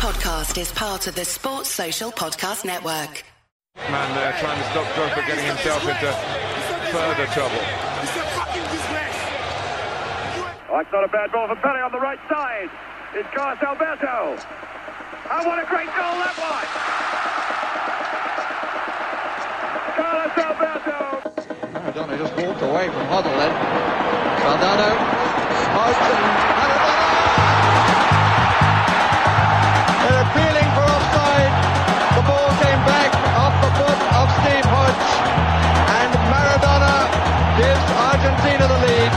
podcast is part of the Sports Social Podcast Network. Man there trying to stop Drogba getting himself into further trouble. Oh, it's not a bad ball for Pele on the right side. It's Carlos Alberto. And what a great goal that was! Carlos Alberto. Maradona just walked away from Huddle then. Cardano, smoked and Argentina the lead.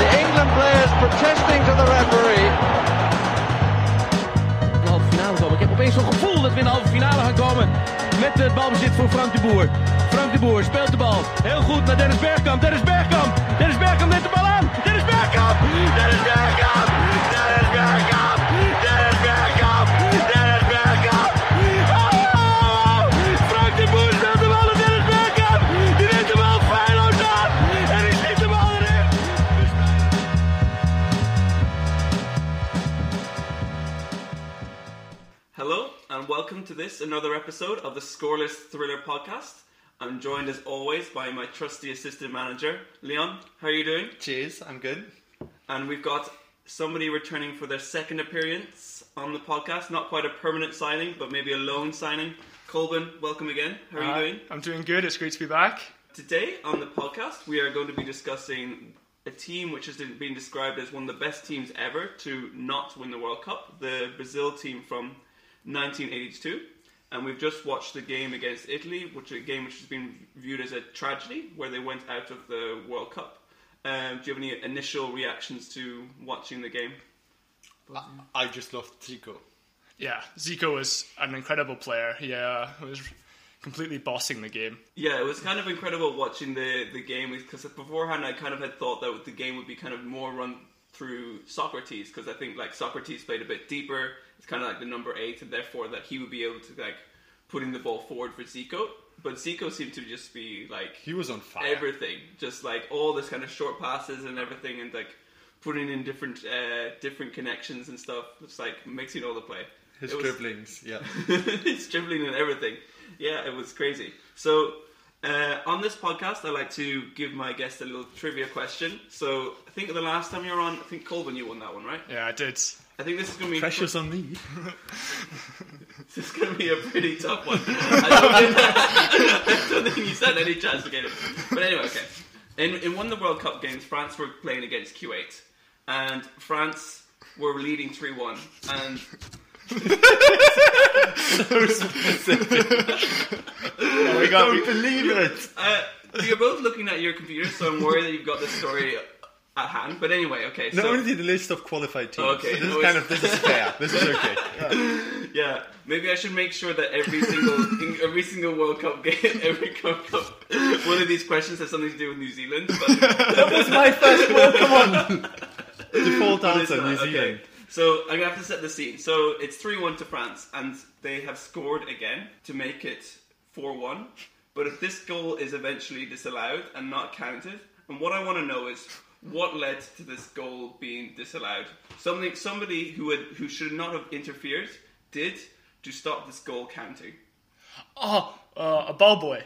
The England players protesting to the referee. de halve finale komen. Ik heb opeens zo'n gevoel dat we in de halve finale gaan komen. Met het balbezit voor Frank de Boer. Frank de Boer speelt de bal. Heel goed naar Dennis Bergkamp. Dennis Bergkamp. Dennis Bergkamp neemt de bal aan. Dennis Bergkamp. Dennis Bergkamp. Dennis Bergkamp. Dennis Bergkamp. And welcome to this another episode of the Scoreless Thriller podcast. I'm joined as always by my trusty assistant manager, Leon. How are you doing? Cheers, I'm good. And we've got somebody returning for their second appearance on the podcast. Not quite a permanent signing, but maybe a loan signing. Colbin, welcome again. How are Hi, you uh, doing? I'm doing good. It's great to be back. Today on the podcast, we are going to be discussing a team which has been described as one of the best teams ever to not win the World Cup, the Brazil team from 1982. And we've just watched the game against Italy, which a game which has been viewed as a tragedy, where they went out of the World Cup. Um, do you have any initial reactions to watching the game? I just loved Zico. Yeah, Zico was an incredible player. Yeah, he was completely bossing the game. Yeah, it was kind of incredible watching the, the game because beforehand I kind of had thought that the game would be kind of more run through Socrates because I think like Socrates played a bit deeper. It's kind of like the number eight, and therefore that he would be able to like putting the ball forward for Zico. But Zico seemed to just be like He was on fire. everything, just like all this kind of short passes and everything, and like putting in different uh, different connections and stuff. It's like mixing all the play. His It was- dribblings, yeah. it's dribbling and everything. Yeah, it was crazy. So, uh, on this podcast, I like to give my guest a little trivia question. So, I think the last time you were on, I think Colvin, you won that one, right? Yeah, I did. I think this is going to be Pressure's on me. this is going to be a pretty tough one. I don't, think, I don't think you stand any chance of getting it. But anyway, okay. In, in one of the World Cup games, France were playing against Kuwait, and France were leading three one, and we got, we, believe it. Uh, you're both looking at your computer, so I'm worried that you've got the story at hand. But anyway, okay. No, So only the list of qualified teams. Okay, this no, is kind of this is fair. This is okay. yeah, maybe I should make sure that every single in every single World Cup game, every World Cup, one of these questions has something to do with New Zealand. But that was my first one. Come on. Default answer, not. New Okay. Zealand. So I'm gonna have to set the scene. So it's three one to France, and they have scored again to make it four one. But if this goal is eventually disallowed and not counted, and what I want to know is what led to this goal being disallowed. Something somebody who had, who should not have interfered did to stop this goal counting. oh, uh, a ball boy.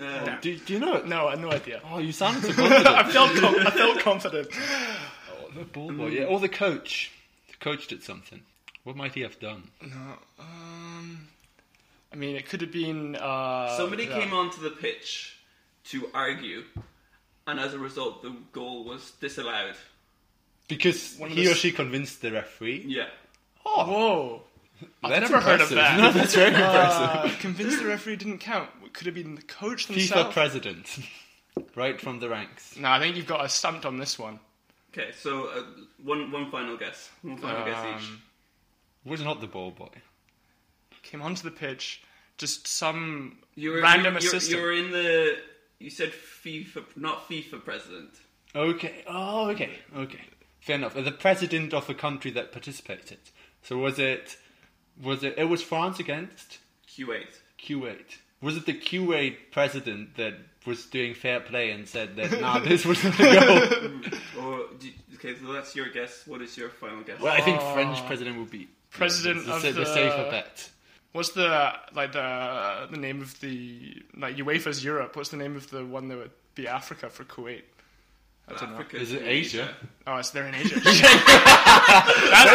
Uh, Do, do you know it? No, I had no idea. Oh, you sounded so confident. I felt com- I felt confident. oh, the ball boy. Yeah, or the coach. The coach did something. What might he have done? No, um, I mean, it could have been uh, somebody yeah. came onto the pitch to argue, and as a result, the goal was disallowed. Because One of he the or s- she convinced the referee. Yeah. Whoa. I've That's never heard of impressive. that. No, that's very impressive. Uh, convinced the referee didn't count. Could have been the coach themselves? FIFA themselves. president, right from the ranks. no, I think you've got us stumped on this one. Okay, so uh, one one final guess. One final guess each. Um, Was not the ball boy. Came onto the pitch, just some You were random you, you, assistant. You were in the. You said FIFA, not FIFA president. Okay. Oh, okay. Okay. Fair enough. Uh, The president of a country that participated. So was it? Was it? It was France against Kuwait. Kuwait. Was it the Kuwait president that was doing fair play and said that nah, this was not a goal? Or do you- okay, so that's your guess. What is your final guess? well, I think French president would be president the, of the, the, the safer bet. What's the like the the name of the like UEFA's Europe? What's the name of the one that would be Africa for Kuwait? I don't know. Is it Asia? Oh, it's there in Asia. that's,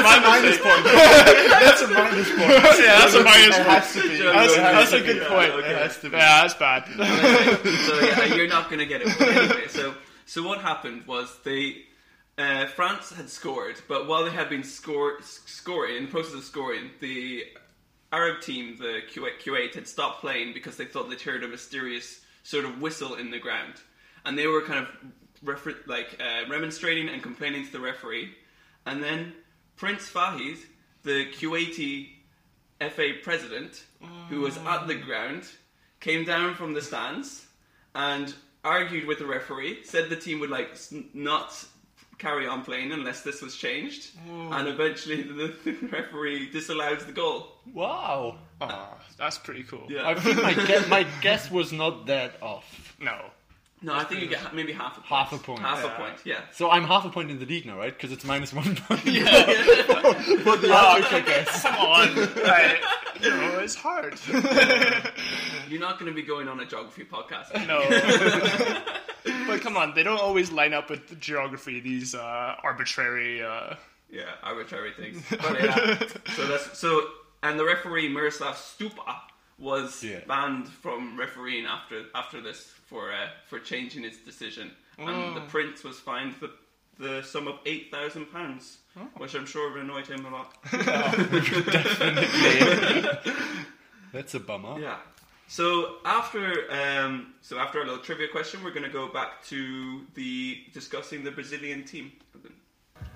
my minus point. That's a minus point. yeah, that's a minus It point. has to be. That's, that's to a be, good yeah, point. okay. It has to be. that's bad. so yeah, you're not going to get it. But anyway, so so what happened was they uh, France had scored, but while they had been score, scoring in the process of scoring, the Arab team, the Kuwait, Kuwait, had stopped playing because they thought they'd heard a mysterious sort of whistle in the ground, and they were kind of refer- like uh, remonstrating and complaining to the referee, and then Prince Fahid, the Kuwaiti FA president, who was at the ground, came down from the stands and argued with the referee, said the team would like not carry on playing unless this was changed, and eventually the, the referee disallows the goal. Wow. Oh, that's pretty cool. Yeah. I think my, guess, my guess was not that off. No. No, I think you get maybe half a point. Half a point. Half Yeah. a point. Yeah. So I'm half a point in the lead now, right? Because it's minus one point. For the ah, Africa guess. Come on. Like, you know, it's hard. You're not going to be going on a geography podcast. No. But come on, they don't always line up with the geography, these uh, arbitrary. Uh, Yeah, arbitrary things. But yeah, so that's so. And the referee Miroslav Stupar was Yeah. banned from refereeing after after this for uh, for changing his decision, and the prince was fined the the sum of eight thousand pounds, which I'm sure annoyed him a lot. That's a bummer. Yeah. So after um, so after our little trivia question, we're going to go back to the discussing the Brazilian team.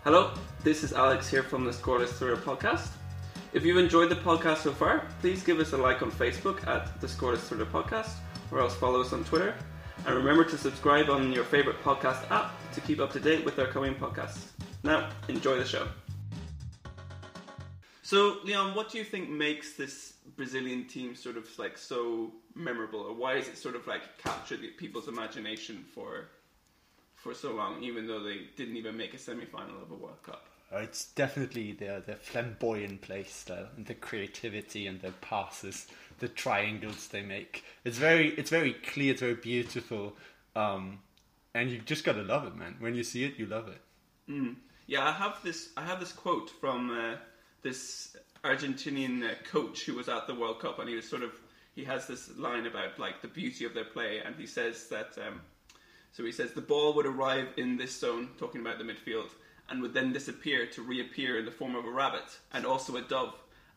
Hello, this is Alex here from the Scoreless Thriller podcast. If you've enjoyed the podcast so far, please give us a like on Facebook at the Scoreless Thriller podcast, or else follow us on Twitter. And remember to subscribe on your favorite podcast app to keep up to date with our coming podcasts. Now, enjoy the show. So, Leon, what do you think makes this Brazilian team sort of like so memorable, or why is it sort of like captured the- people's imagination for for so long, even though they didn't even make a semi-final of a World Cup? Uh, It's definitely their, their flamboyant play style and the creativity and their passes, the triangles they make. It's very it's very clear, it's very beautiful, um, and you just gotta love it, man. When you see it, you love it. Yeah, I have this. I have this quote from uh, this Argentinian uh, coach who was at the World Cup, and he was sort of he has this line about like the beauty of their play, and he says that. Um, so he says the ball would arrive in this zone, talking about the midfield, and would then disappear to reappear in the form of a rabbit and also a dove,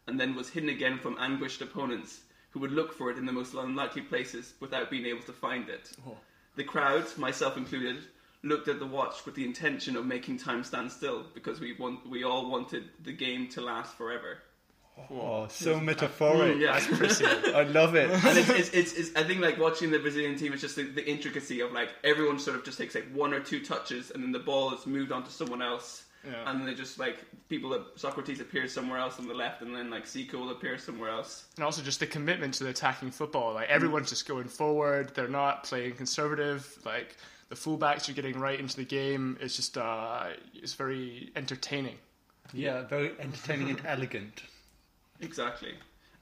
and then was hidden again from anguished opponents who would look for it in the most unlikely places without being able to find it. The crowd, myself included, looked at the watch with the intention of making time stand still because we want we all wanted the game to last forever. Oh, so metaphoric. Mm, yeah. I love it. and it's, it's, it's, it's, I think like watching the Brazilian team, is just the, the intricacy of like everyone sort of just takes like one or two touches, and then the ball is moved on to someone else, Yeah. and then they just like people that Socrates appears somewhere else on the left, and then like Zico will appear somewhere else. and also just the commitment to the attacking football. Like everyone's just going forward. They're not playing conservative. Like the fullbacks are getting right into the game. It's just uh, it's very entertaining. Yeah, very entertaining and elegant. Exactly.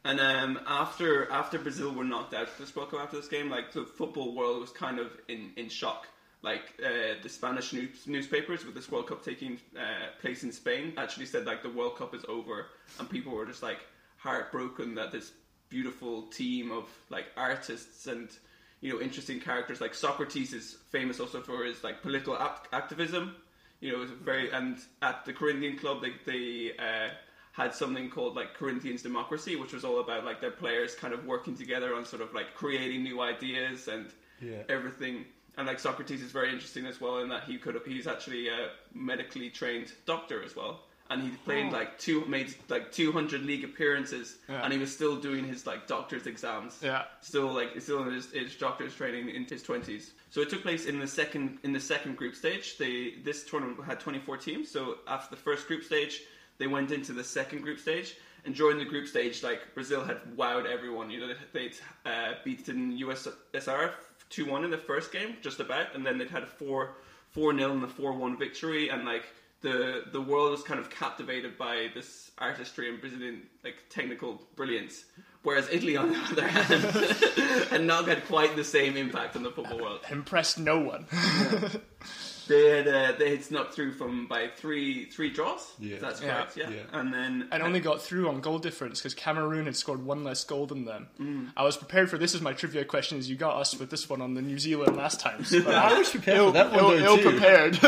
And um, after after Brazil were knocked out of this World Cup after this game, like the football world was kind of in, in shock. Like uh, the Spanish news, newspapers with this World Cup taking uh, place in Spain actually said like the World Cup is over, and people were just like heartbroken that this beautiful team of like artists and you know interesting characters like Socrates is famous also for his like political act- activism. You know, it was very and at the Corinthian club they they uh, had something called like Corinthians Democracy, which was all about like their players kind of working together on sort of like creating new ideas and Yeah. everything. And like Socrates is very interesting as well in that he could have he's actually a medically trained doctor as well. And he played like two made like two hundred league appearances Yeah. and he was still doing his like doctor's exams. Yeah. Still like still in his, his doctor's training in his twenties. So it took place in the second in the second group stage. They this tournament had twenty four teams. So after the first group stage, they went into the second group stage. And during the group stage, like Brazil had wowed everyone. You know, they'd uh, beaten USSR two one in the first game, just about, and then they'd had a four four nil and a four one victory, and like. The the world was kind of captivated by this artistry and Brazilian like technical brilliance. Whereas Italy, on the other hand, had not had quite the same impact on the football world. Impressed no one. They had uh, they had snuck through from by three three draws. Yeah. That's Yeah. correct. Yeah. Yeah. and then and only got through on goal difference because Cameroon had scored one less goal than them. Mm. I was prepared for this as my trivia question as you got us with this one on the New Zealand last time. So, I was prepared ill, for that one ill, though, ill too. prepared.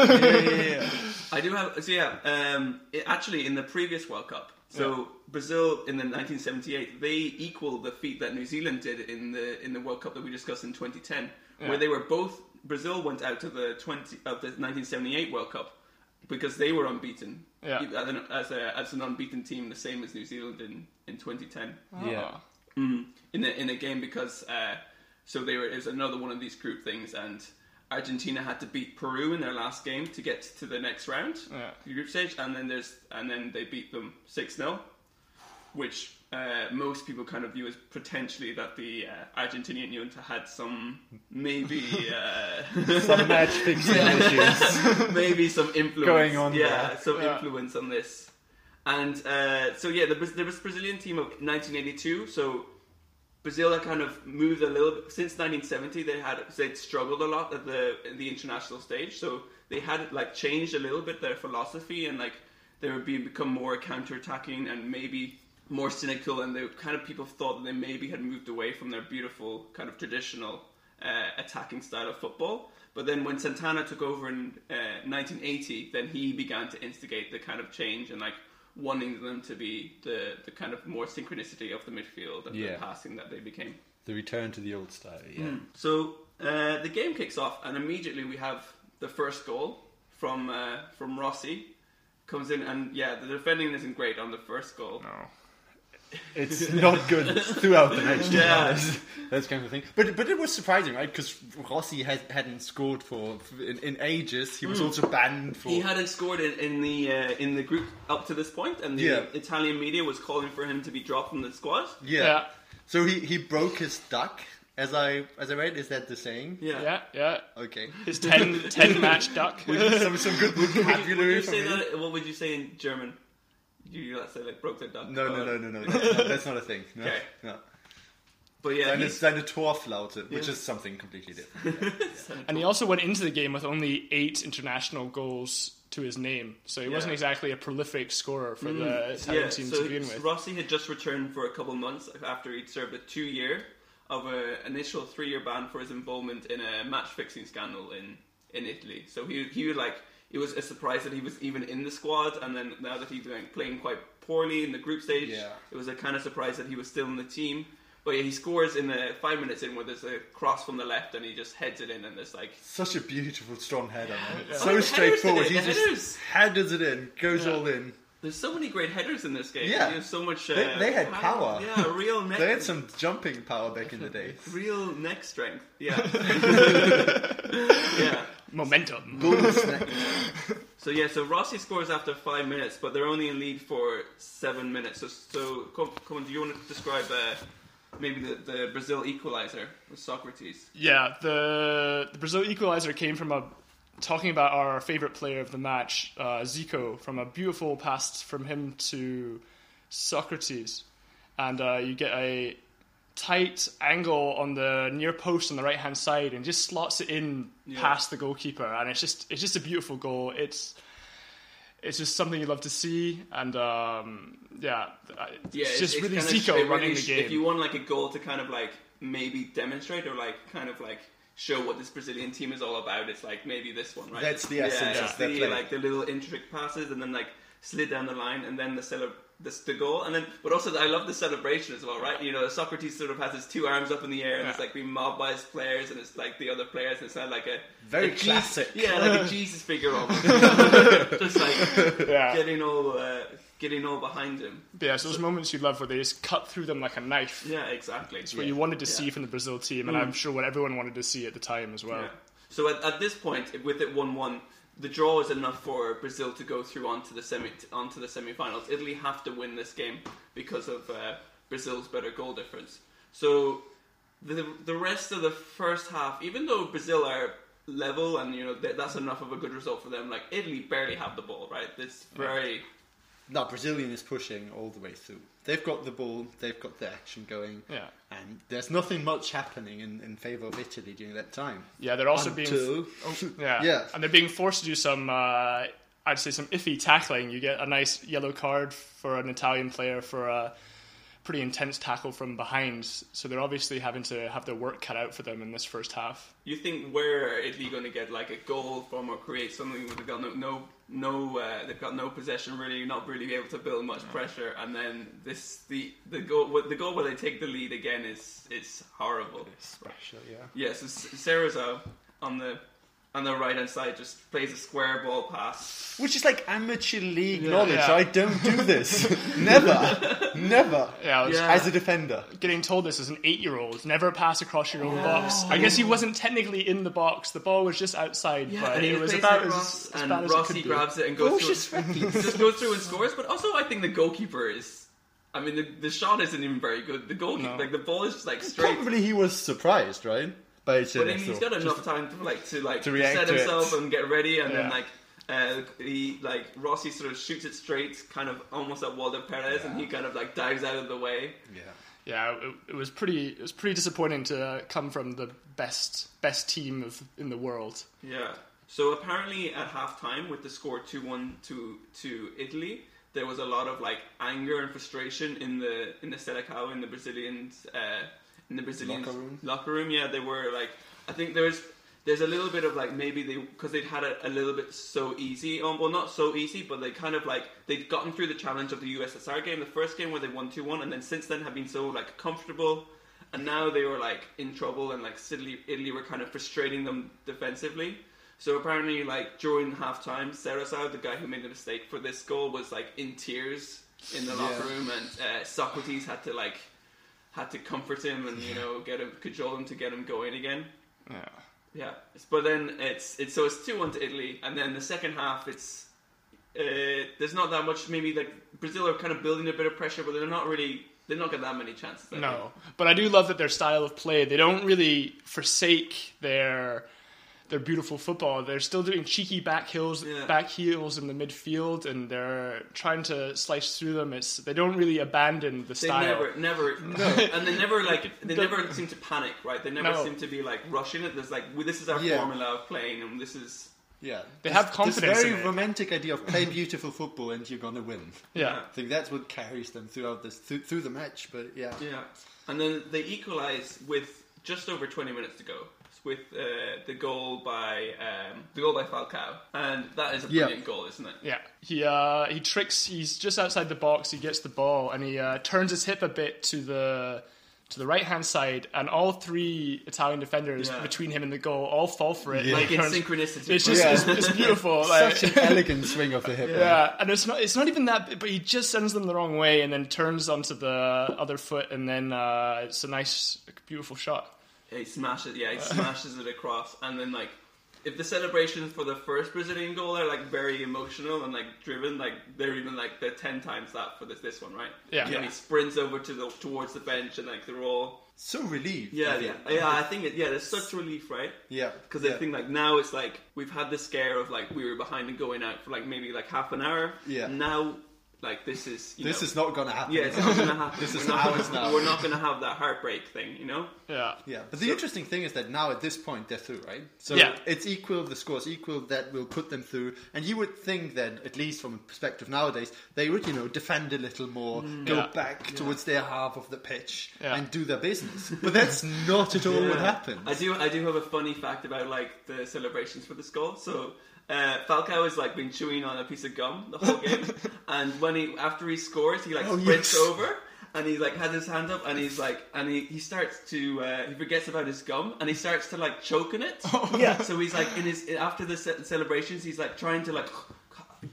I do have so yeah. Um, it, actually, in the previous World Cup, so Brazil in the 1978, they equaled the feat that New Zealand did in the in the World Cup that we discussed in 2010, Yeah. where they were both Brazil went out to the 20 of the 1978 World Cup because they were unbeaten. Yeah. as an, a, as an unbeaten team, the same as New Zealand in, in 2010 Yeah. mm, in a in a game because uh, so they were it was another one of these group things and Argentina had to beat Peru in their last game to get to the next round Yeah. the group stage and then there's and then they beat them 6-0 which uh, most people kind of view as potentially that the uh, Argentinian junta had some maybe uh, Some match fixing issues. maybe some influence Going on Yeah, there. some Yeah. influence on this. And uh, so yeah, the, was Brazilian team of 1982. So Brazil had kind of moved a little bit since 1970. They had they'd struggled a lot at the the international stage. So they had like changed a little bit their philosophy and like they were being become more counter-attacking and maybe more cynical. And the kind of people thought that they maybe had moved away from their beautiful kind of traditional uh, attacking style of football. But then when Santana took over in uh, 1980, then he began to instigate the kind of change and like wanting them to be the, the kind of more synchronicity of the midfield and Yeah. the passing that they became. The return to the old style. Yeah. So uh, the game kicks off, and immediately we have the first goal from uh, from Rossi. Comes in, and yeah, the defending isn't great on the first goal. no. It's not good throughout the match. Yeah. honest. That's kind of thing. But but it was surprising, right? Because Rossi had, hadn't scored for in, in ages. He was also banned for. He hadn't scored in, in the uh, in the group up to this point, and the Yeah. Italian media was calling for him to be dropped from the squad. yeah. Yeah. So he, he broke his duck, as I as I read. Is that the saying? Yeah. Yeah, yeah. Okay. His 10, 10 match duck. some some good Would you, would vocabulary you say me. that? What would you say in German? You let's say like broke their duck. No, no, no, no, no. That's not, that's not a thing. No. Okay. no. But yeah, Seine, he's, seine Torflaute, which Yeah. is something completely different. And he also went into the game with only eight international goals to his name. So he wasn't exactly a prolific scorer for the Italian Mm. yeah. team So to begin with. Rossi had just returned for a couple of months after he'd served a two-year of an initial three-year ban for his involvement in a match-fixing scandal in in Italy. So he he was like it was a surprise that he was even in the squad, and then now that he's playing quite poorly in the group stage, Yeah. it was a kind of surprise that he was still in the team. But yeah, he scores in the five minutes in where there's a cross from the left, and he just heads it in, and there's like Such a beautiful, strong header, man. Oh, So straightforward. He just headers it in, goes all in. There's so many great headers in this game. Yeah. There's so much. Uh, They, they had power. Yeah, real neck. they had some jumping power back in the day. real neck strength. Yeah. yeah. Momentum. So yeah, so Rossi scores after five minutes, but they're only in lead for seven minutes. So, so come, come on, do you want to describe uh, maybe the, the Brazil equalizer with Socrates? Yeah, the, the Brazil equalizer came from a talking about our favorite player of the match, uh, Zico, from a beautiful pass from him to Socrates, and uh, you get a tight angle on the near post on the right hand side, and just slots it in past the goalkeeper, and it's just it's just a beautiful goal. It's it's just something you love to see, and um, yeah, it's Yeah, just really kinda Zico running really the game. If you want like a goal to kind of like maybe demonstrate or like kind of like show what this Brazilian team is all about, it's like maybe this one, right? That's the yeah, essence it's of their the, play. like the little intricate passes and then like slid down the line and then the celeb- the, the goal and then but also I love the celebration as well, right? You know, Socrates sort of has his two arms up in the air and it's like being mobbed by his players and it's like the other players and it's kind of like a Very a Jesus- yeah, like a Jesus figure almost, just like yeah. getting all uh, getting all behind him. But yeah, so those moments you love where they just cut through them like a knife. Yeah, exactly. It's what you wanted to see Yeah. Mm. from the Brazil team, and I'm sure what everyone wanted to see at the time as well. Yeah. So at, at this point, with it one-one, the draw is enough for Brazil to go through onto the semi onto the semi-finals. Italy have to win this game because of uh, Brazil's better goal difference. So the the rest of the first half, even though Brazil are level, and you know th- that's enough of a good result for them. Like Italy barely have the ball, right? It's very No, Brazilian is pushing all the way through. They've got the ball, they've got the action going, Yeah. and there's nothing much happening in, in favour of Italy during that time. Yeah, they're also being Until- yeah, Yeah. and they're being forced to do some, uh, I'd say, some iffy tackling. You get a nice yellow card for an Italian player for a pretty intense tackle from behind. So they're obviously having to have their work cut out for them in this first half. You think where are Italy going to get like a goal from or create something? They've got no no, no uh, they've got no possession really, not really able to build much pressure, and then this the the goal the goal where they take the lead again is is horrible. Special, yeah. Yes, yeah, so Cerezo on the on the right hand side just plays a square ball pass. Which is like amateur league Yeah. knowledge. Yeah. I don't do this. never. Never. Yeah, I was Yeah. As a defender. getting told this as an eight-year-old. Never pass across your own box. I guess he wasn't technically in the box. The ball was just outside, but and he it was plays about it as, across, as and bad as it Rossi could be. grabs it and goes Bullshit through. He just goes through and scores. But also, I think the goalkeeper is. I mean, the, the shot isn't even very good. The goalkeeper, No. like the ball is just like straight. Probably he was surprised, right? By But I mean, he's got enough time to like to like to react set to it. himself and get ready, and then like uh, he like Rossi sort of shoots it straight, kind of almost at Waldir Peres, and he kind of like dives out of the way. Yeah. Yeah, it, it was pretty. It was pretty disappointing to uh, come from the best best team of in the world. Yeah. So apparently at halftime, with the score two one to to Italy, there was a lot of like anger and frustration in the in the Selecao in the Brazilians uh, in the Brazilian Locker room? Locker room, yeah, they were like. I think there's there's a little bit of like maybe they because they'd had it a little bit so easy. Um, well, not so easy, but they kind of like they'd gotten through the challenge of the USSR game, the first game where they won two one, and then since then have been so like comfortable. And now they were like in trouble, and like Italy, Italy were kind of frustrating them defensively. So apparently, like during halftime, Cerezo, the guy who made the mistake for this goal, was like in tears in the locker Yeah. room, and uh, Socrates had to like had to comfort him and you know get him, cajole him to get him going again. Yeah. Yeah, but then it's it's so it's two one to Italy, and then the second half it's uh, there's not that much. Maybe like Brazil are kind of building a bit of pressure, but they're not really they're not getting that many chances. I think. No, but I do love that their style of play. They don't really forsake their their beautiful football. They're still doing cheeky back heels, Yeah. back heels in the midfield, and they're trying to slice through them. It's they don't really abandon the They style. never, never, and they never like they never seem to panic, right? They never No. seem to be like rushing it. There's like, well, this is our Yeah. formula of playing, and this is Yeah. They This- have confidence This very in it. romantic idea of play beautiful football and you're gonna win. yeah. I think that's what carries them throughout this through, through the match. But yeah, yeah. And then they equalize with just over 20 minutes to go with uh, the goal by um, the goal by Falcao, and that is a Yeah. brilliant goal, isn't it? Yeah, he uh, he tricks. He's just outside the box. He gets the ball and he uh, turns his hip a bit to the to the right hand side, and all three Italian defenders Yeah. between him and the goal all fall for it. Yeah. Like in synchronicity. It's just Yeah. it's, it's beautiful. like- such an elegant swing of the hip. yeah, and it's not it's not even that, bit, but he just sends them the wrong way and then turns onto the other foot, and then uh, it's a nice, beautiful shot. He smashes, yeah, he smashes it across, and then like. If the celebrations for the first Brazilian goal are like very emotional and like driven, like they're even like they're ten times that for this this one, right? Yeah. You Yeah. he sprints over to the towards the bench and like they're all So relieved. yeah, yeah, yeah. I think it, yeah, there's such relief, right? Yeah. Because yeah. I think like now it's like we've had the scare of like we were behind and going out for like maybe like half an hour. Yeah. Now, like this is you this know, is not gonna happen. yeah, it's not gonna happen. This is we're not ours gonna, now. We're not gonna have that heartbreak thing, you know. Yeah, Yeah, but the interesting thing is that now at this point they're through, right? So Yeah. it's equal, the score's equal, that will put them through. And you would think that, at least from a perspective nowadays, they would, you know, defend a little more, mm. go Yeah. back towards their half of the pitch Yeah. and do their business. But that's not at all what Yeah. happens. I do. I do have a funny fact about like the celebrations for the goal. So uh, Falcao has like been chewing on a piece of gum the whole game, and when he after he scores, he like Oh, sprints yes. over. And he like has his hand up, and he's like, and he, he starts to uh, he forgets about his gum, and he starts to like choke on it. Yeah. So he's like in his after the ce- celebrations, he's like trying to like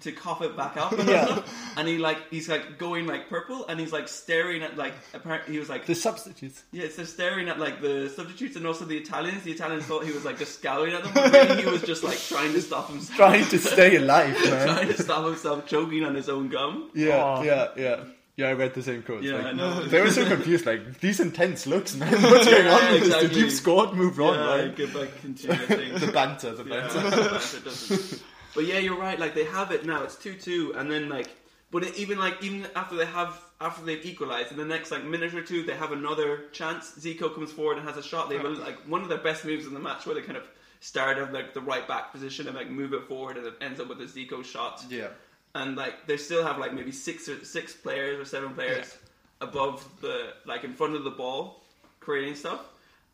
to cough it back up. Yeah. And he like he's like going like purple, and he's like staring at like apparently he was like The substitutes. yeah, so staring at like the substitutes and also the Italians. The Italians thought he was like just scowling at them, but really he was just like trying to stop himself, Trying to stay alive, trying to stop himself choking on his own gum. Yeah, Aw. yeah, yeah. Yeah, I read the same quotes. Yeah, like, I know. They were so confused. Like these intense looks, man. What's going on with this? exactly. Did you've scored? Move on, yeah, right? get back into your thing. the banter, the Yeah, banter. the banter doesn't- But yeah, you're right. Like they have it now. It's two two, and then like, but it, even like even after they have after they've equalized in the next like minute or two, they have another chance. Zico comes forward and has a shot. They have like one of their best moves in the match, where they kind of start at like the right back position and like move it forward, and it ends up with a Zico shot. Yeah. and like they still have like maybe six or six players or seven players above the like in front of the ball creating stuff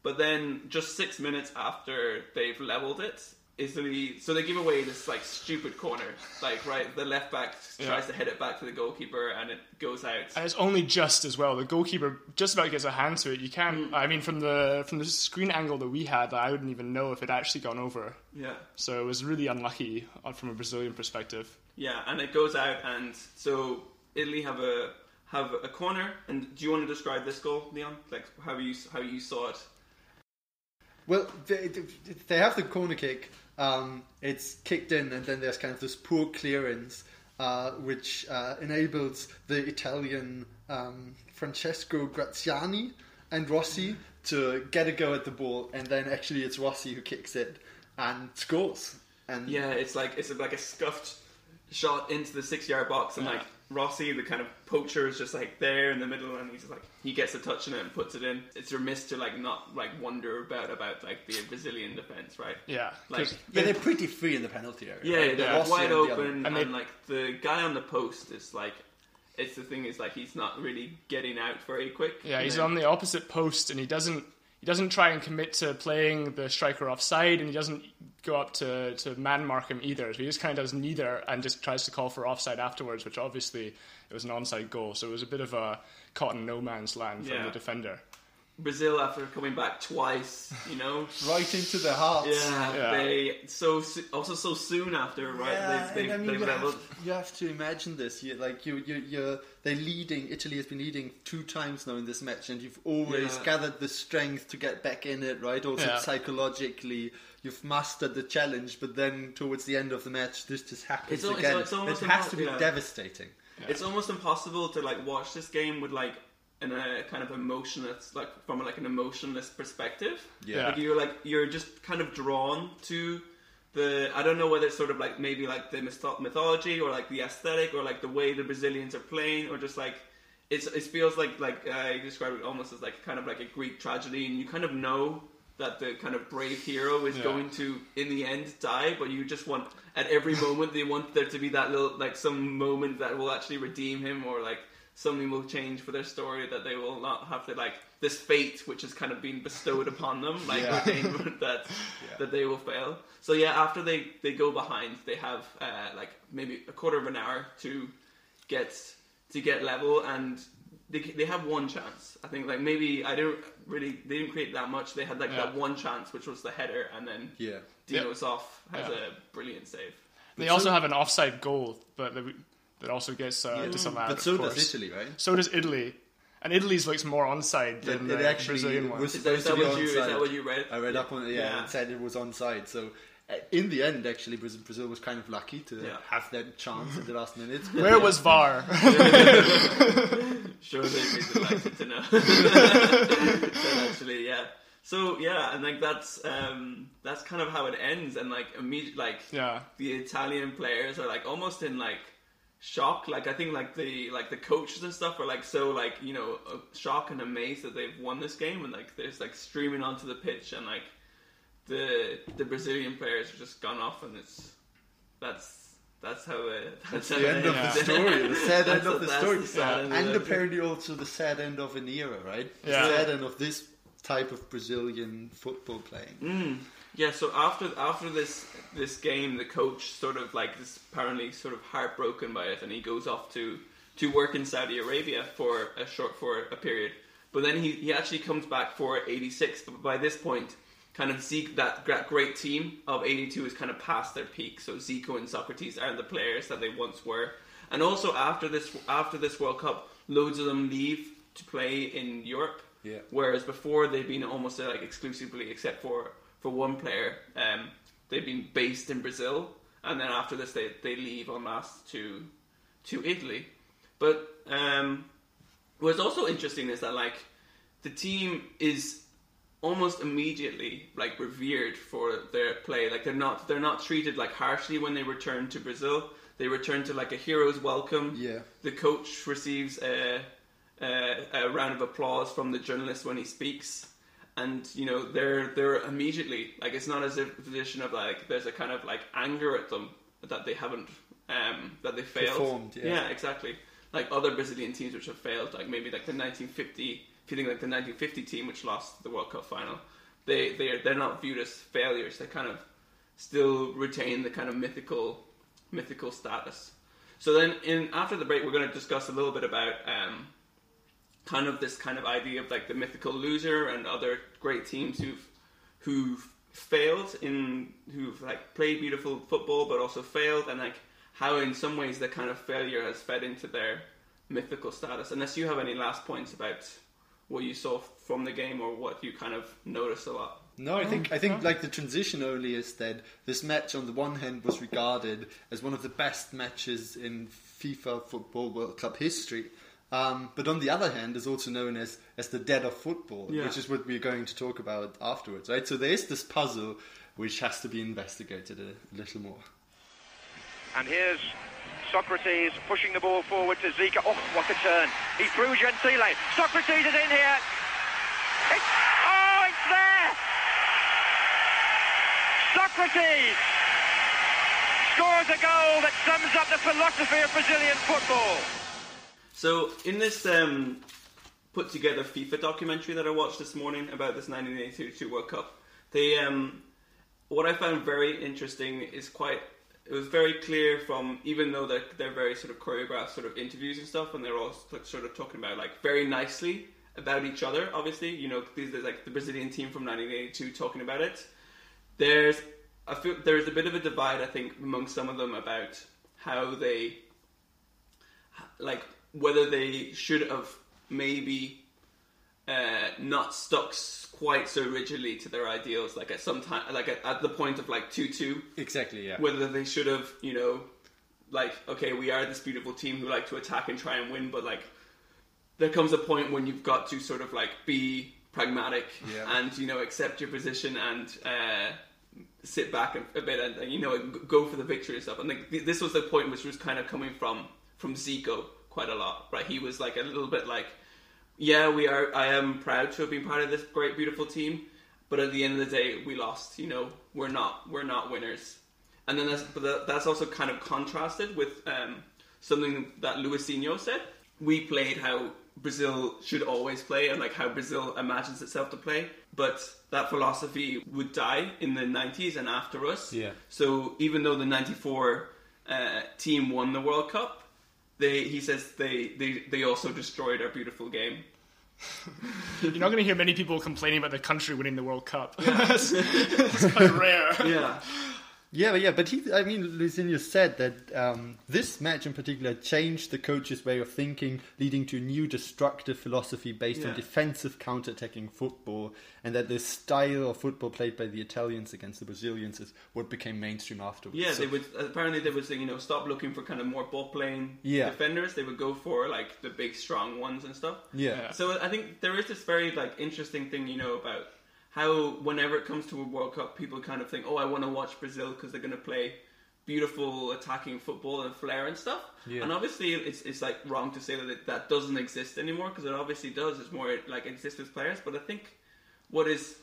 but then just six minutes after they've leveled it Italy so they give away this like stupid corner like right the left back tries to head it back to the goalkeeper and it goes out And it's only just as well. The goalkeeper just about gets a hand to it. You can't. I mean, from the from the screen angle that we had, I wouldn't even know if it actually gone over. yeah So it was really unlucky uh, from a Brazilian perspective. yeah and it goes out and so Italy have a have a corner and do you want to describe this goal Leon like how you how you saw it Well, they, they- have the corner kick. Um, it's kicked in, and then there's kind of this poor clearance, uh, which uh, enables the Italian um, Francesco Graziani and Rossi to get a go at the ball, and then actually it's Rossi who kicks it and scores. And Yeah, it's like it's like a scuffed shot into the six yard box, and like Rossi, the kind of poacher, is just like there in the middle, and he's like he gets a touch in it and puts it in. It's remiss to like not like wonder about about like the Brazilian defense, right? Yeah, like yeah, they're pretty free in the penalty area. yeah, right? they're Rossi wide and the open, and, And they- like the guy on the post is like. It's the thing is like he's not really getting out very quick. Yeah, he's then- on the opposite post, and he doesn't he doesn't try and commit to playing the striker offside, and he doesn't go up to, to man mark him either. So he just kind of does neither, and just tries to call for offside afterwards, which obviously it was an onside goal. So it was a bit of a caught in no man's land from Yeah. the defender. Brazil after coming back twice, you know. right into the heart. Yeah, Yeah. they so also so soon after, right? Yeah, they've, they've, I mean, they've you, have, you have to imagine this. You like you you you're they're leading. Italy has been leading two times now in this match, and you've always Yeah. gathered the strength to get back in it. Right, also Yeah. psychologically, you've mastered the challenge. But then towards the end of the match, this just happens It's al- it's again. it's it has to be yeah. devastating. It's almost impossible to like watch this game with like in a kind of emotionless, like from like an emotionless perspective. Yeah. like you're like you're just kind of drawn to the. I don't know whether it's sort of like maybe like the mytho- mythology or like the aesthetic or like the way the Brazilians are playing or just like. It's, it feels like like uh, I describe it almost as like kind of like a Greek tragedy, and you kind of know that the kind of brave hero is Yeah. going to in the end die, but you just want at every moment they want there to be that little like some moment that will actually redeem him or like something will change for their story that they will not have to like this fate which has kind of been bestowed upon them like Yeah. ordained that that they will fail. So yeah, after they they go behind, they have uh, like maybe a quarter of an hour to get to get level and. They, they have one chance. I think like maybe I don't really they didn't create that much. They had like that one chance, which was the header, and then Yeah. Dino Zoff has Yeah. a brilliant save. They also have an offside goal, but that- that also gets uh, disallowed. But so of does course. Italy, right? So does Italy, and Italy's looks more onside It, than it the actually Brazilian one. was Is supposed that to be what you is that what you read? I read up on it, yeah, Yeah. and said it was onside. So uh, in the end, actually, Brazil, Brazil was kind of lucky to Yeah. have that chance at the last minute. Where was VAR? Sure, they'd be delighted to know. But actually, yeah. So yeah, and like that's um, that's kind of how it ends, and like immediate like yeah, the Italian players are like almost in like shock. Like I think like the like the coaches and stuff are like so like you know shocked and amazed that they've won this game, and like there's like streaming onto the pitch, and like the the Brazilian players have just gone off, and it's that's. That's how it. That's the how end of the story, the sad end of the story, the sad end of and apparently also the sad end of an era, right? Yeah. The sad end of this type of Brazilian football playing. Mm. Yeah, so after after this this game, the coach sort of like is apparently sort of heartbroken by it, and he goes off to to work in Saudi Arabia for a short for a period. But then he, he actually comes back for '86. But by this point, kind of Zeke that great team of '82 is kind of past their peak. So Zico and Socrates aren't the players that they once were. And also after this after this World Cup, loads of them leave to play in Europe. Yeah. Whereas before they've been almost like exclusively, except for for one player, um, they've been based in Brazil, and then after this they they leave en masse to to Italy. But um, what's also interesting is that like the team is almost immediately like revered for their play. Like they're not they're not treated like harshly when they return to Brazil. They return to like a hero's welcome. Yeah. The coach receives a, a, a round of applause from the journalist when he speaks. And you know they're they're immediately like it's not as if a position of like there's a kind of like anger at them that they haven't um, that they failed. Performed, yeah. exactly. Like other Brazilian teams which have failed, like maybe like the 1950, feeling like the 1950 team which lost the World Cup final, they they are, they're not viewed as failures. They kind of still retain the kind of mythical mythical status. So then, in after the break, we're going to discuss a little bit about um, kind of this kind of idea of like the mythical loser and other great teams who've who've failed in who've like played beautiful football but also failed and like how in some ways the kind of failure has fed into their mythical status. Unless you have any last points about what you saw from the game or what you kind of noticed a lot. No, I think I think like the transition only is that this match on the one hand was regarded as one of the best matches in FIFA Football World Cup history. Um, but on the other hand, is also known as, as the dead of football, Yeah. which is what we're going to talk about afterwards, right? So there is this puzzle which has to be investigated a little more. And here's Socrates pushing the ball forward to Zico. Oh, what a turn. He threw Gentile. Socrates is in here. It's, oh, it's there. Socrates scores a goal that sums up the philosophy of Brazilian football. So in this um, put together FIFA documentary that I watched this morning about this 1982 World Cup, they um, what I found very interesting is quite. It was very clear from even though they're, they're very sort of choreographed sort of interviews and stuff, and they're all sort of talking about like very nicely about each other. Obviously, you know, these are like the Brazilian team from 1982 talking about it. There's I feel there's a bit of a divide I think among some of them about how they like whether they should have maybe uh, not stuck quite so rigidly to their ideals, like at some time, like at, at the point of like two two, Exactly, yeah. whether they should have, you know, like okay, we are this beautiful team who like to attack and try and win, but like there comes a point when you've got to sort of like be pragmatic Yeah. and you know accept your position and uh, sit back a, a bit and, and, you know go for the victory and stuff. And like, th- this was the point which was kind of coming from from Zico quite a lot, right? He was like a little bit like, yeah, we are. I am proud to have been part of this great, beautiful team, but at the end of the day, we lost. You know, we're not we're not winners. And then that's but that's also kind of contrasted with um, something that Luisinho said. We played how Brazil should always play and like how Brazil imagines itself to play, but that philosophy would die in the 90s and after us. Yeah. So even though the 94 uh, team won the World Cup, they he says they, they, they also destroyed our beautiful game. You're not going to hear many people complaining about the country winning the World Cup. it's, it's quite rare. Yeah. Yeah, but yeah, but he, I mean, Luisinho said that um, this match in particular changed the coach's way of thinking, leading to a new destructive philosophy based Yeah. on defensive counter-attacking football, and that the style of football played by the Italians against the Brazilians is what became mainstream afterwards. Yeah, So- they would apparently they would say you know stop looking for kind of more ball playing Yeah. defenders. They would go for like the big strong ones and stuff. Yeah. So I think there is this very like interesting thing you know about how whenever it comes to a World Cup, people kind of think, oh, I want to watch Brazil because they're going to play beautiful attacking football and flair and stuff. Yeah. And obviously, it's it's like wrong to say that it, that doesn't exist anymore because it obviously does. It's more like it exists with players, but I think what is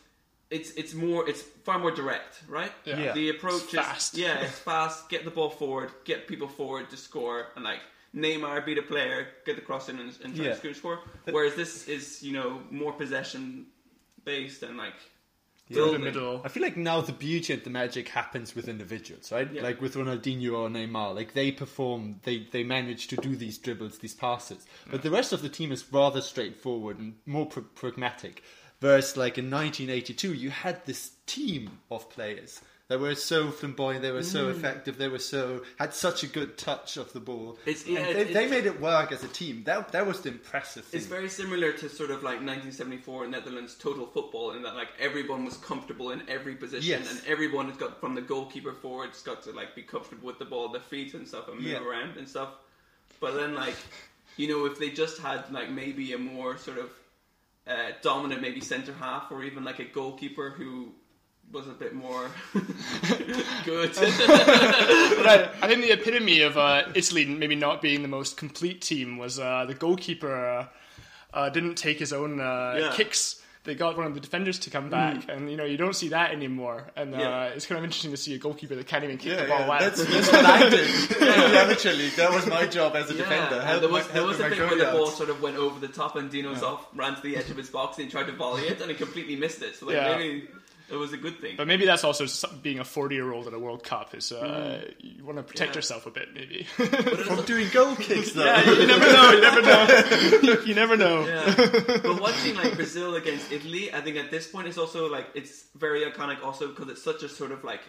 it's it's more it's far more direct, right? Yeah. Yeah. The approach It's is fast. yeah, it's fast. Get the ball forward, get people forward to score, and like Neymar beat a player, get the cross in and, and try Yeah. to score, score. Whereas this is you know more possession based and like Through the middle. I feel like now the beauty and the magic happens with individuals, right? Yeah. Like with Ronaldinho or Neymar, like they perform, they they manage to do these dribbles, these passes, but the rest of the team is rather straightforward and more pr- pragmatic. Versus like in 1982, you had this team of players that were so flamboyant, they were so Mm. effective, they were so had such a good touch of the ball. It's- yeah, they, it's- they made it work as a team. That that was the impressive thing. It's very similar to sort of like 1974 Netherlands total football in that like everyone was comfortable in every position Yes. and everyone has got from the goalkeeper forward has got to like be comfortable with the ball at their feet and stuff and move Yeah. around and stuff. But then like you know, if they just had like maybe a more sort of uh, dominant, maybe centre half, or even like a goalkeeper who was a bit more good. But I, I think the epitome of uh, Italy maybe not being the most complete team was uh, the goalkeeper uh, uh, didn't take his own uh, Yeah. kicks. They got one of the defenders to come back, and you know you don't see that anymore. And uh, Yeah. it's kind of interesting to see a goalkeeper that can't even kick Yeah, the ball yeah, out. that's, that's what I did in the amateur league. That was my job as a defender. Help there was there was a my bit where the ball sort of went over the top and Dino Zoff ran to the edge of his box and he tried to volley it and he completely missed it. So like Yeah. maybe it was a good thing. But maybe that's also some- being a 40 year old at a World Cup is uh, you want to protect Mm. Yeah. yourself a bit, maybe. From doing goal kicks, though. yeah, you never know. You never know. you, you never know. Yeah. but watching like Brazil against Italy, I think at this point it's also like it's very iconic also because it's such a sort of like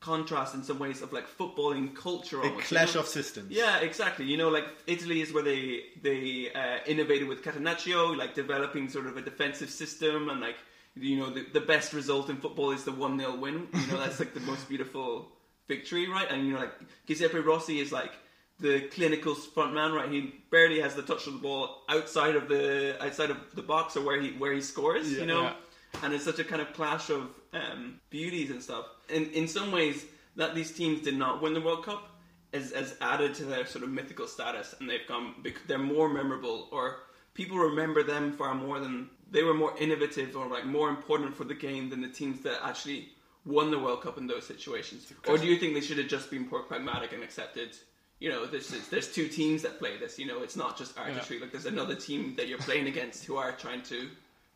contrast in some ways of like footballing culture A almost. you clash know? of systems. Yeah, exactly. You know, like Italy is where they they uh, innovated with Catenaccio, like developing sort of a defensive system, and like you know the, the best result in football is the one 0 win. You know, that's like the most beautiful victory, right? And you know, like Giuseppe Rossi is like the clinical front man, right? He barely has the touch of the ball outside of the outside of the box or where he where he scores. you know, Yeah. and it's such a kind of clash of um, beauties and stuff. And in some ways, that these teams did not win the World Cup has, has added to their sort of mythical status, and they've come they're more memorable, or people remember them far more than they were more innovative or like more important for the game than the teams that actually won the World Cup in those situations. Or do you think they should have just been more pragmatic and accepted? You know, this is, there's two teams that play this. You know, it's not just artistry. Like there's another team that you're playing against who are trying to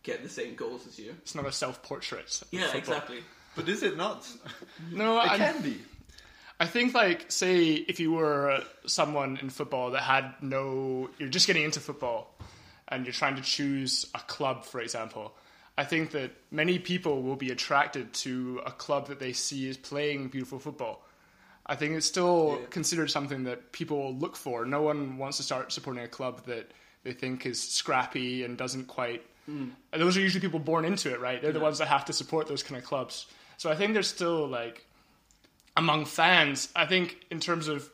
get the same goals as you. It's not a self portrait. Yeah, exactly. But is it not? No, It I, can be. I think like say if you were someone in football that had no, you're just getting into football, and you're trying to choose a club, for example. I think that many people will be attracted to a club that they see is playing beautiful football. I think it's still considered something that people look for. No one wants to start supporting a club that they think is scrappy and doesn't quite. And those are usually people born into it, right? They're the ones that have to support those kind of clubs. So I think there's still like among fans, I think in terms of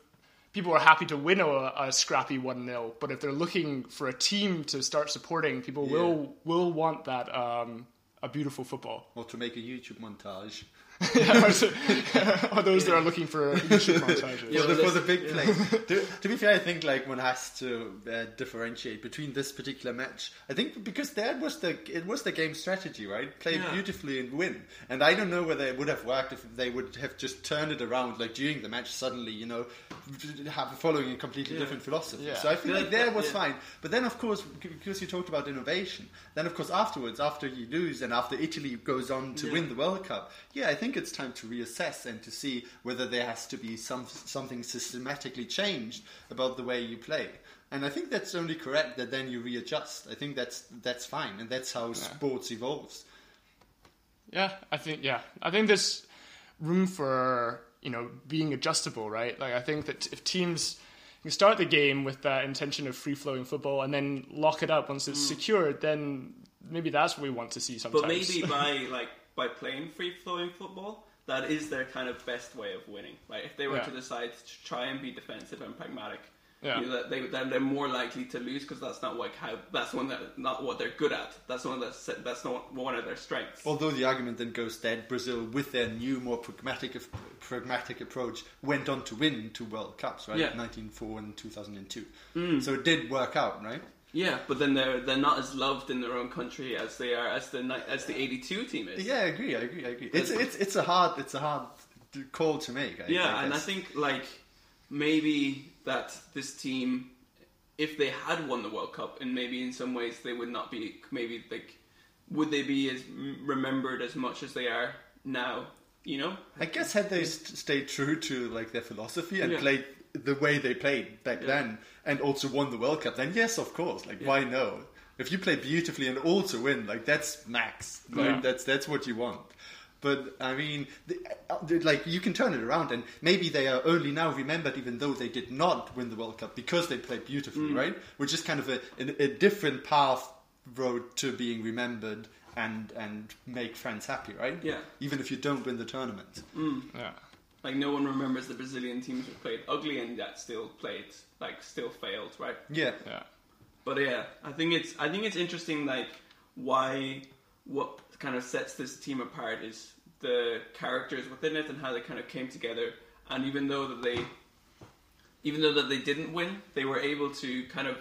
people are happy to win a, a scrappy one 0 but if they're looking for a team to start supporting, people will will want that um, a beautiful football. Or to make a YouTube montage. or those that are looking for YouTube montages. Yeah, for, the, well, for the this- big play. to, to be fair, I think like one has to uh, differentiate between this particular match. I think because that was the it was the game strategy, right? Play Yeah. beautifully and win. And I don't know whether it would have worked if they would have just turned it around like during the match. Suddenly, you know, have following a completely different philosophy. Yeah. So I feel Yeah, like there that- was yeah. fine. But then, of course, because you talked about innovation, then of course afterwards, after you lose and after Italy goes on to Yeah. win the World Cup, yeah, I think it's time to reassess and to see whether there has to be some something systematically changed about the way you play. And I think that's only correct that then you readjust. I think that's that's fine, and that's how sports evolves. Yeah, I think yeah, I think there's room for you know being adjustable, right? Like I think that if teams can start the game with that intention of free flowing football and then lock it up once it's hmm. secured, then maybe that's what we want to see sometimes. But maybe by like by playing free flowing football, that is their kind of best way of winning. Like if they were Yeah. to decide to try and be defensive and pragmatic, Yeah. you know, they then they're more likely to lose because that's not like how that's one that not what they're good at. That's one that's that's not one of their strengths. Although the argument then goes that Brazil, with their new, more pragmatic pragmatic approach, went on to win two World Cups, right? Yeah. 1904 and 2002. Mm. So it did work out, right? Yeah, but then they're they're not as loved in their own country as they are as the as the '82 team is. Yeah, I agree. I agree. I agree. It's it's it's a hard it's a hard call to make. I, Yeah, I and I think like maybe that this team, if they had won the World Cup, and maybe in some ways they would not be, maybe like, would they be as remembered as much as they are now? You know? I guess had they st- stayed true to like their philosophy and Yeah. played the way they played back Yeah. then, and also won the World Cup, then yes, of course. Like, why no? If you play beautifully and also win, like that's max. Right? Yeah. That's that's what you want. But I mean, the, uh, like you can turn it around, and maybe they are only now remembered, even though they did not win the World Cup, because they played beautifully, Mm. right? Which is kind of a, a, a different path road to being remembered and and make fans happy, right? Yeah. Even if you don't win the tournament. yeah. Like no one remembers the Brazilian teams who played ugly and that still played, like still failed, right? Yeah. Yeah. But yeah, I think it's I think it's interesting like why what kind of sets this team apart is the characters within it and how they kind of came together. And even though that they even though that they didn't win, they were able to kind of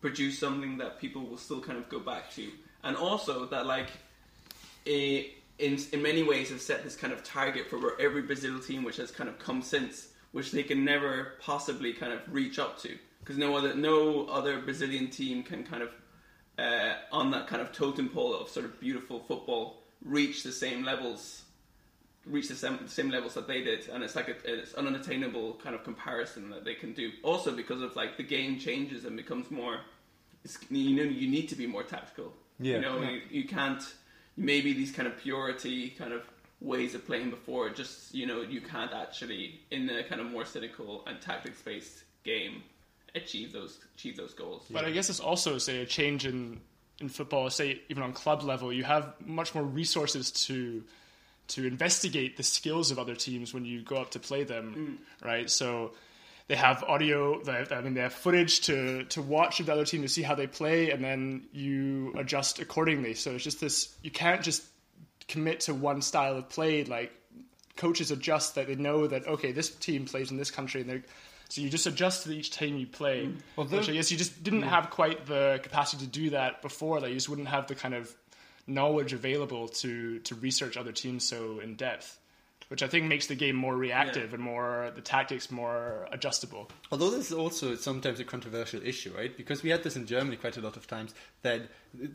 produce something that people will still kind of go back to. And also that like a in in many ways have set this kind of target for where every Brazil team which has kind of come since, which they can never possibly kind of reach up to, because no other no other Brazilian team can kind of uh, on that kind of totem pole of sort of beautiful football reach the same levels, reach the same, same levels that they did, and it's like a, it's an unattainable kind of comparison that they can do. Also because of like the game changes and becomes more, it's, you know, you need to be more tactical. Yeah. You know, you, you can't maybe these kind of purity kind of ways of playing before just you know you can't actually in the kind of more cynical and tactics based game achieve those achieve those goals But I guess it's also say a change in in football. Say even on club level, you have much more resources to to investigate the skills of other teams when you go up to play them, mm. right? So they have audio. They have, I mean, they have footage to to watch of the other team to see how they play, and then you adjust accordingly. So it's just this. You can't just commit to one style of play. Like coaches adjust that they know that okay, this team plays in this country, and they so you just adjust to each team you play. Mm. Although- which I guess you just didn't mm. have quite the capacity to do that before. Like you just wouldn't have the kind of knowledge available to to research other teams so in depth. Which I think makes the game more reactive and more the tactics more adjustable. Although this is also sometimes a controversial issue, right? Because we had this in Germany quite a lot of times that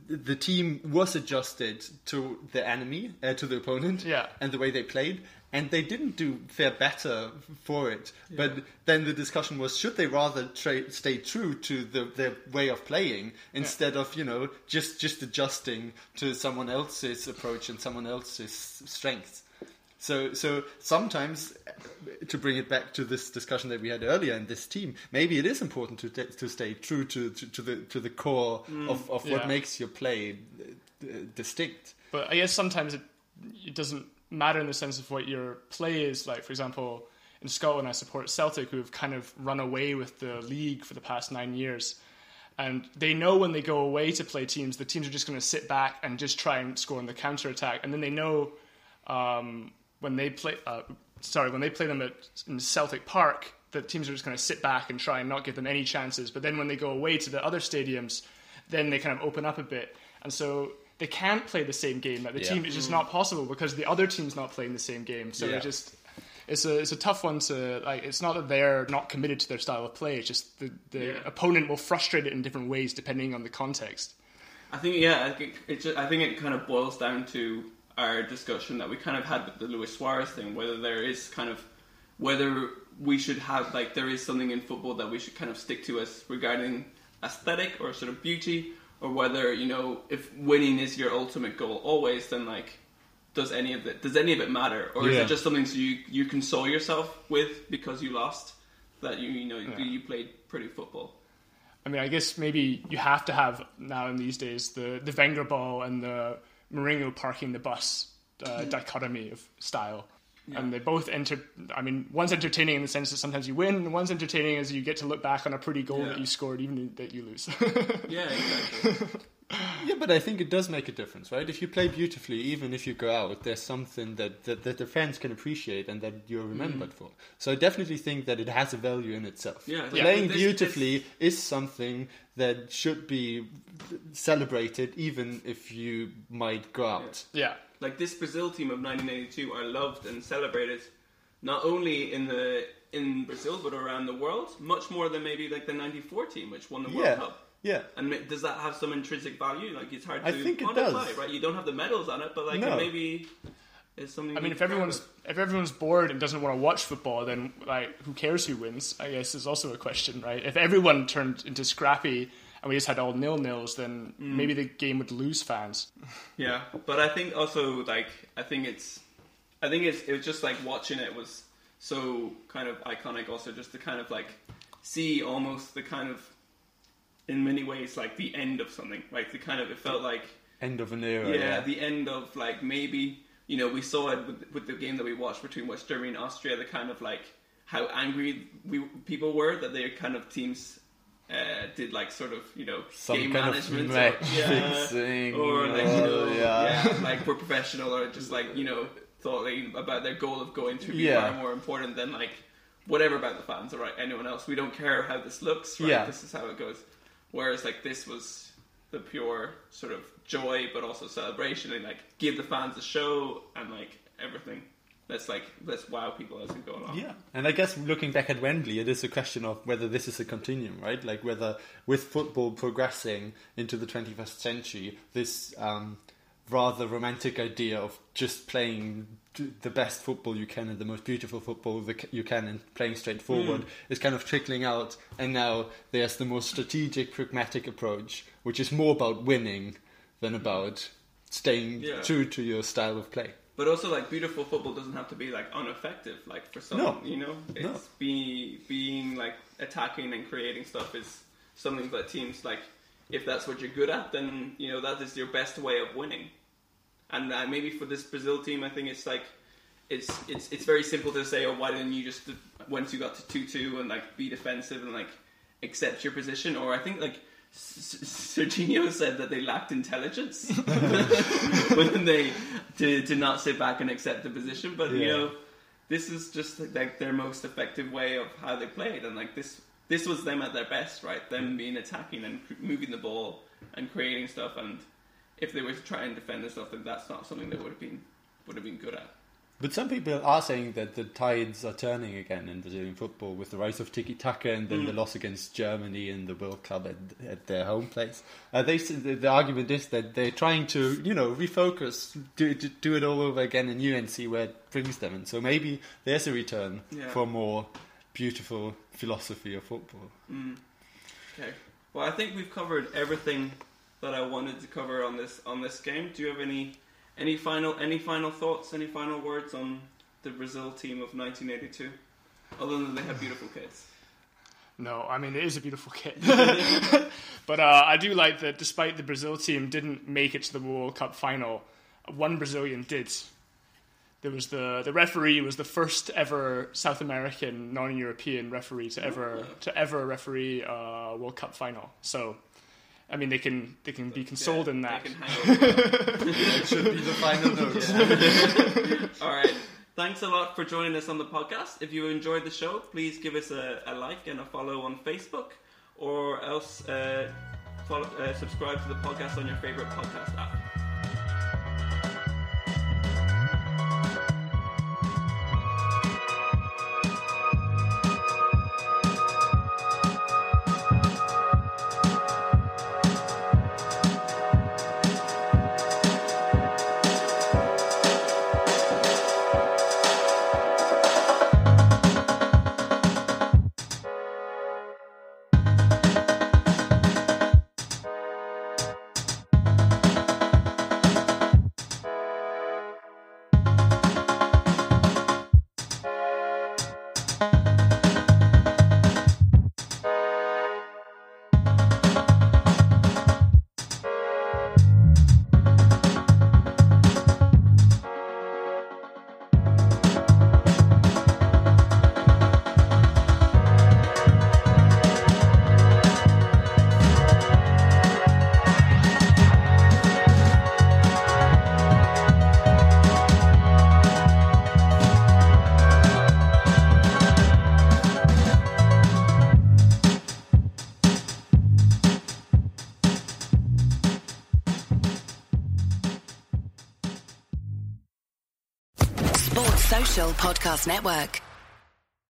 the team was adjusted to the enemy, uh, to the opponent, Yeah. and the way they played, and they didn't do fare better for it. But then the discussion was: should they rather tra- stay true to the, their way of playing instead of you know just just adjusting to someone else's approach and someone else's strengths? So, so sometimes, uh, to bring it back to this discussion that we had earlier in this team, maybe it is important to to stay true to, to, to the to the core of, of what yeah. makes your play uh, distinct. But I guess sometimes it it doesn't matter in the sense of what your play is. Like for example, in Scotland, I support Celtic, who have kind of run away with the league for the past nine years. And they know when they go away to play teams, the teams are just going to sit back and just try and score on the counter attack. And then they know um, when they play, uh, sorry, when they play them at in Celtic Park, the teams are just going to sit back and try and not give them any chances. But then when they go away to the other stadiums, then they kind of open up a bit, and so they can't play the same game. Like the Yeah. team, is just not possible because the other team's not playing the same game. So Yeah. it just. It's a it's a tough one to like. It's not that they're not committed to their style of play. It's just the the Yeah. opponent will frustrate it in different ways depending on the context. I think yeah, I think it just, I think it kind of boils down to our discussion that we kind of had with the Luis Suarez thing, whether there is kind of whether we should have like there is something in football that we should kind of stick to as regarding aesthetic or sort of beauty, or whether you know if winning is your ultimate goal always, then like does any of it does any of it matter, or is it just something so you you console yourself with because you lost that you you know you played pretty football. I mean, I guess maybe you have to have now in these days the the Wenger ball and the Mourinho parking the bus uh, dichotomy of style. And they both enter. I mean, one's entertaining in the sense that sometimes you win, and one's entertaining as you get to look back on a pretty goal Yeah. that you scored, even that you lose. Yeah, exactly. Yeah, but I think it does make a difference, right? If you play beautifully, even if you go out, there's something that, that, that the fans can appreciate and that you're remembered for. So I definitely think that it has a value in itself. Yeah, like Playing this- beautifully is something that should be celebrated, even if you might go out. yeah, like this Brazil team of 1982 are loved and celebrated not only in the in Brazil but around the world much more than maybe like the 94 team which won the World Yeah, Cup. yeah. And ma- does that have some intrinsic value? Like it's hard to I think it quantify, does. right? You don't have the medals on it, but like No. maybe is something. I mean, if everyone's proud if everyone's bored and doesn't want to watch football, then like who cares who wins? I guess is also a question, right? If everyone turned into scrappy and we just had all nil nils, then Mm. maybe the game would lose fans. yeah, but I think also like I think it's I think it's it was just like watching it was so kind of iconic. Also, just to kind of like see almost the kind of in many ways like the end of something. Like the kind of it felt like End of an era. yeah, the end of like maybe you know we saw it with, with the game that we watched between West Germany and Austria. The kind of like how angry we people were that their kind of teams uh, did like sort of you know Some game management or, yeah, fixing, or like you know yeah. yeah. like we're professional or just like you know thought like, about their goal of going to be Yeah. far more important than like whatever about the fans or right anyone else. We don't care how this looks. Right? Yeah. This is how it goes. Whereas like this was the pure sort of joy, but also celebration and like give the fans a show and like everything. Let's like let's wow people as we go along. Yeah, and I guess looking back at Wembley, it is a question of whether this is a continuum, right? Like whether with football progressing into the 21st century, this um, rather romantic idea of just playing the best football you can and the most beautiful football you can and playing straightforward mm. is kind of trickling out, and now there's the more strategic, pragmatic approach, which is more about winning than mm. about staying Yeah. true to your style of play. But also, like beautiful football doesn't have to be like ineffective. Like for some, No. you know, it's No. be being like attacking and creating stuff is something that teams like. If that's what you're good at, then you know that is your best way of winning. And uh, maybe for this Brazil team, I think it's like it's it's it's very simple to say, oh, why didn't you just once you got to two two and like be defensive and like accept your position? Or I think like S- S- Serginho said that they lacked intelligence when they to to not sit back and accept the position. But you know, this is just like their most effective way of how they played, and like this this was them at their best, right? Them being attacking and moving the ball and creating stuff, and if they were to try and defend and stuff, then that's not something they would have been would have been good at. But some people are saying that the tides are turning again in Brazilian football with the rise of tiki taka and then the loss against Germany in the World Cup at, at their home place. Uh, they the, the argument is that they're trying to you know refocus, do, do, do it all over again anew and see where it brings them. And so maybe there's a return Yeah. for more beautiful philosophy of football. Okay. Well, I think we've covered everything that I wanted to cover on this on this game. Do you have any any final any final thoughts? Any final words on the Brazil team of 1982? Other than they have beautiful kids. No, I mean it is a beautiful kit, but uh, I do like that. Despite the Brazil team didn't make it to the World Cup final, one Brazilian did. There was the the referee was the first ever South American non-European referee to ever to ever referee a World Cup final. So, I mean they can they can be consoled Yeah, in they that. can hang over. That should be the final note. All right. Thanks a lot for joining us on the podcast. If you enjoyed the show, please give us a, a like and a follow on Facebook, or else uh, follow, uh, subscribe to the podcast on your favorite podcast app. Network.